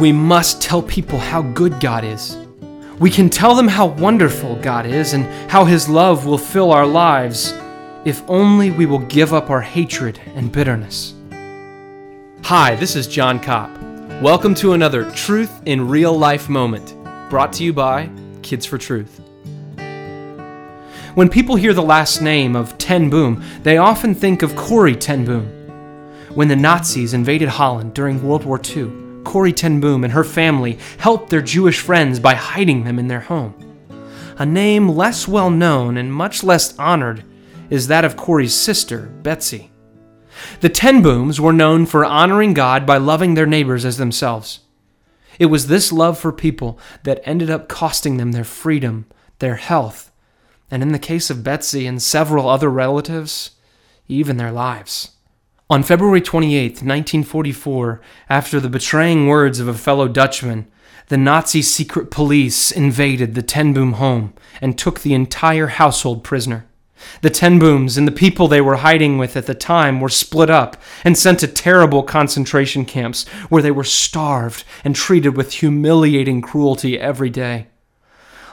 We must tell people how good God is. We can tell them how wonderful God is and how His love will fill our lives if only we will give up our hatred and bitterness. Hi, this is John Kopp. Welcome to another Truth in Real Life moment brought to you by Kids for Truth. When people hear the last name of Ten Boom, they often think of Corrie Ten Boom. When the Nazis invaded Holland during World War II, Corrie Ten Boom and her family helped their Jewish friends by hiding them in their home. A name less well known and much less honored is that of Corrie's sister, Betsy. The Ten Booms were known for honoring God by loving their neighbors as themselves. It was this love for people that ended up costing them their freedom, their health, and in the case of Betsy and several other relatives, even their lives. On February 28, 1944, after the betraying words of a fellow Dutchman, the Nazi secret police invaded the Ten Boom home and took the entire household prisoner. The Ten Booms and the people they were hiding with at the time were split up and sent to terrible concentration camps where they were starved and treated with humiliating cruelty every day.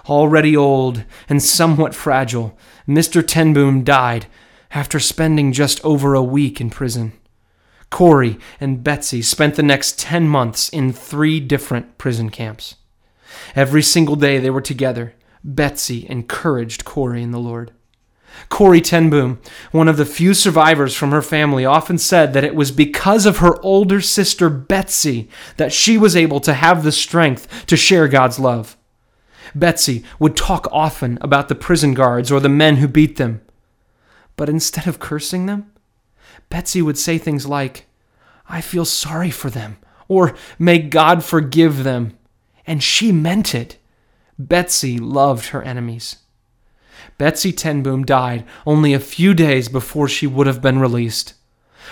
Already old and somewhat fragile, Mr. Ten Boom died after spending just over a week in prison. Corrie and Betsy spent the next 10 months in three different prison camps. Every single day they were together, Betsy encouraged Corrie in the Lord. Corrie Ten Boom, one of the few survivors from her family, often said that it was because of her older sister Betsy that she was able to have the strength to share God's love. Betsy would talk often about the prison guards or the men who beat them. But instead of cursing them, Betsy would say things like, I feel sorry for them, or may God forgive them. And she meant it. Betsy loved her enemies. Betsy Ten Boom died only a few days before she would have been released.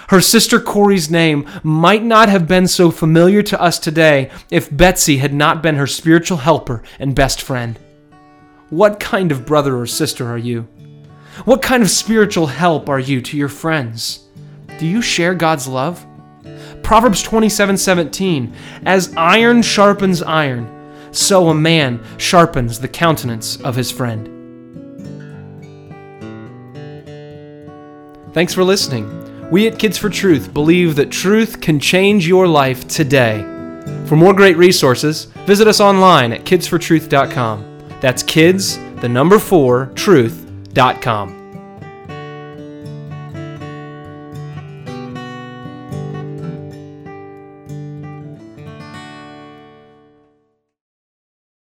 Her sister Corrie's name might not have been so familiar to us today if Betsy had not been her spiritual helper and best friend. What kind of brother or sister are you? What kind of spiritual help are you to your friends? Do you share God's love? Proverbs 27 17, as iron sharpens iron, so a man sharpens the countenance of his friend. Thanks for listening. We at Kids for Truth believe that truth can change your life today. For more great resources, visit us online at kidsfortruth.com. That's kids, the number four, truth.com.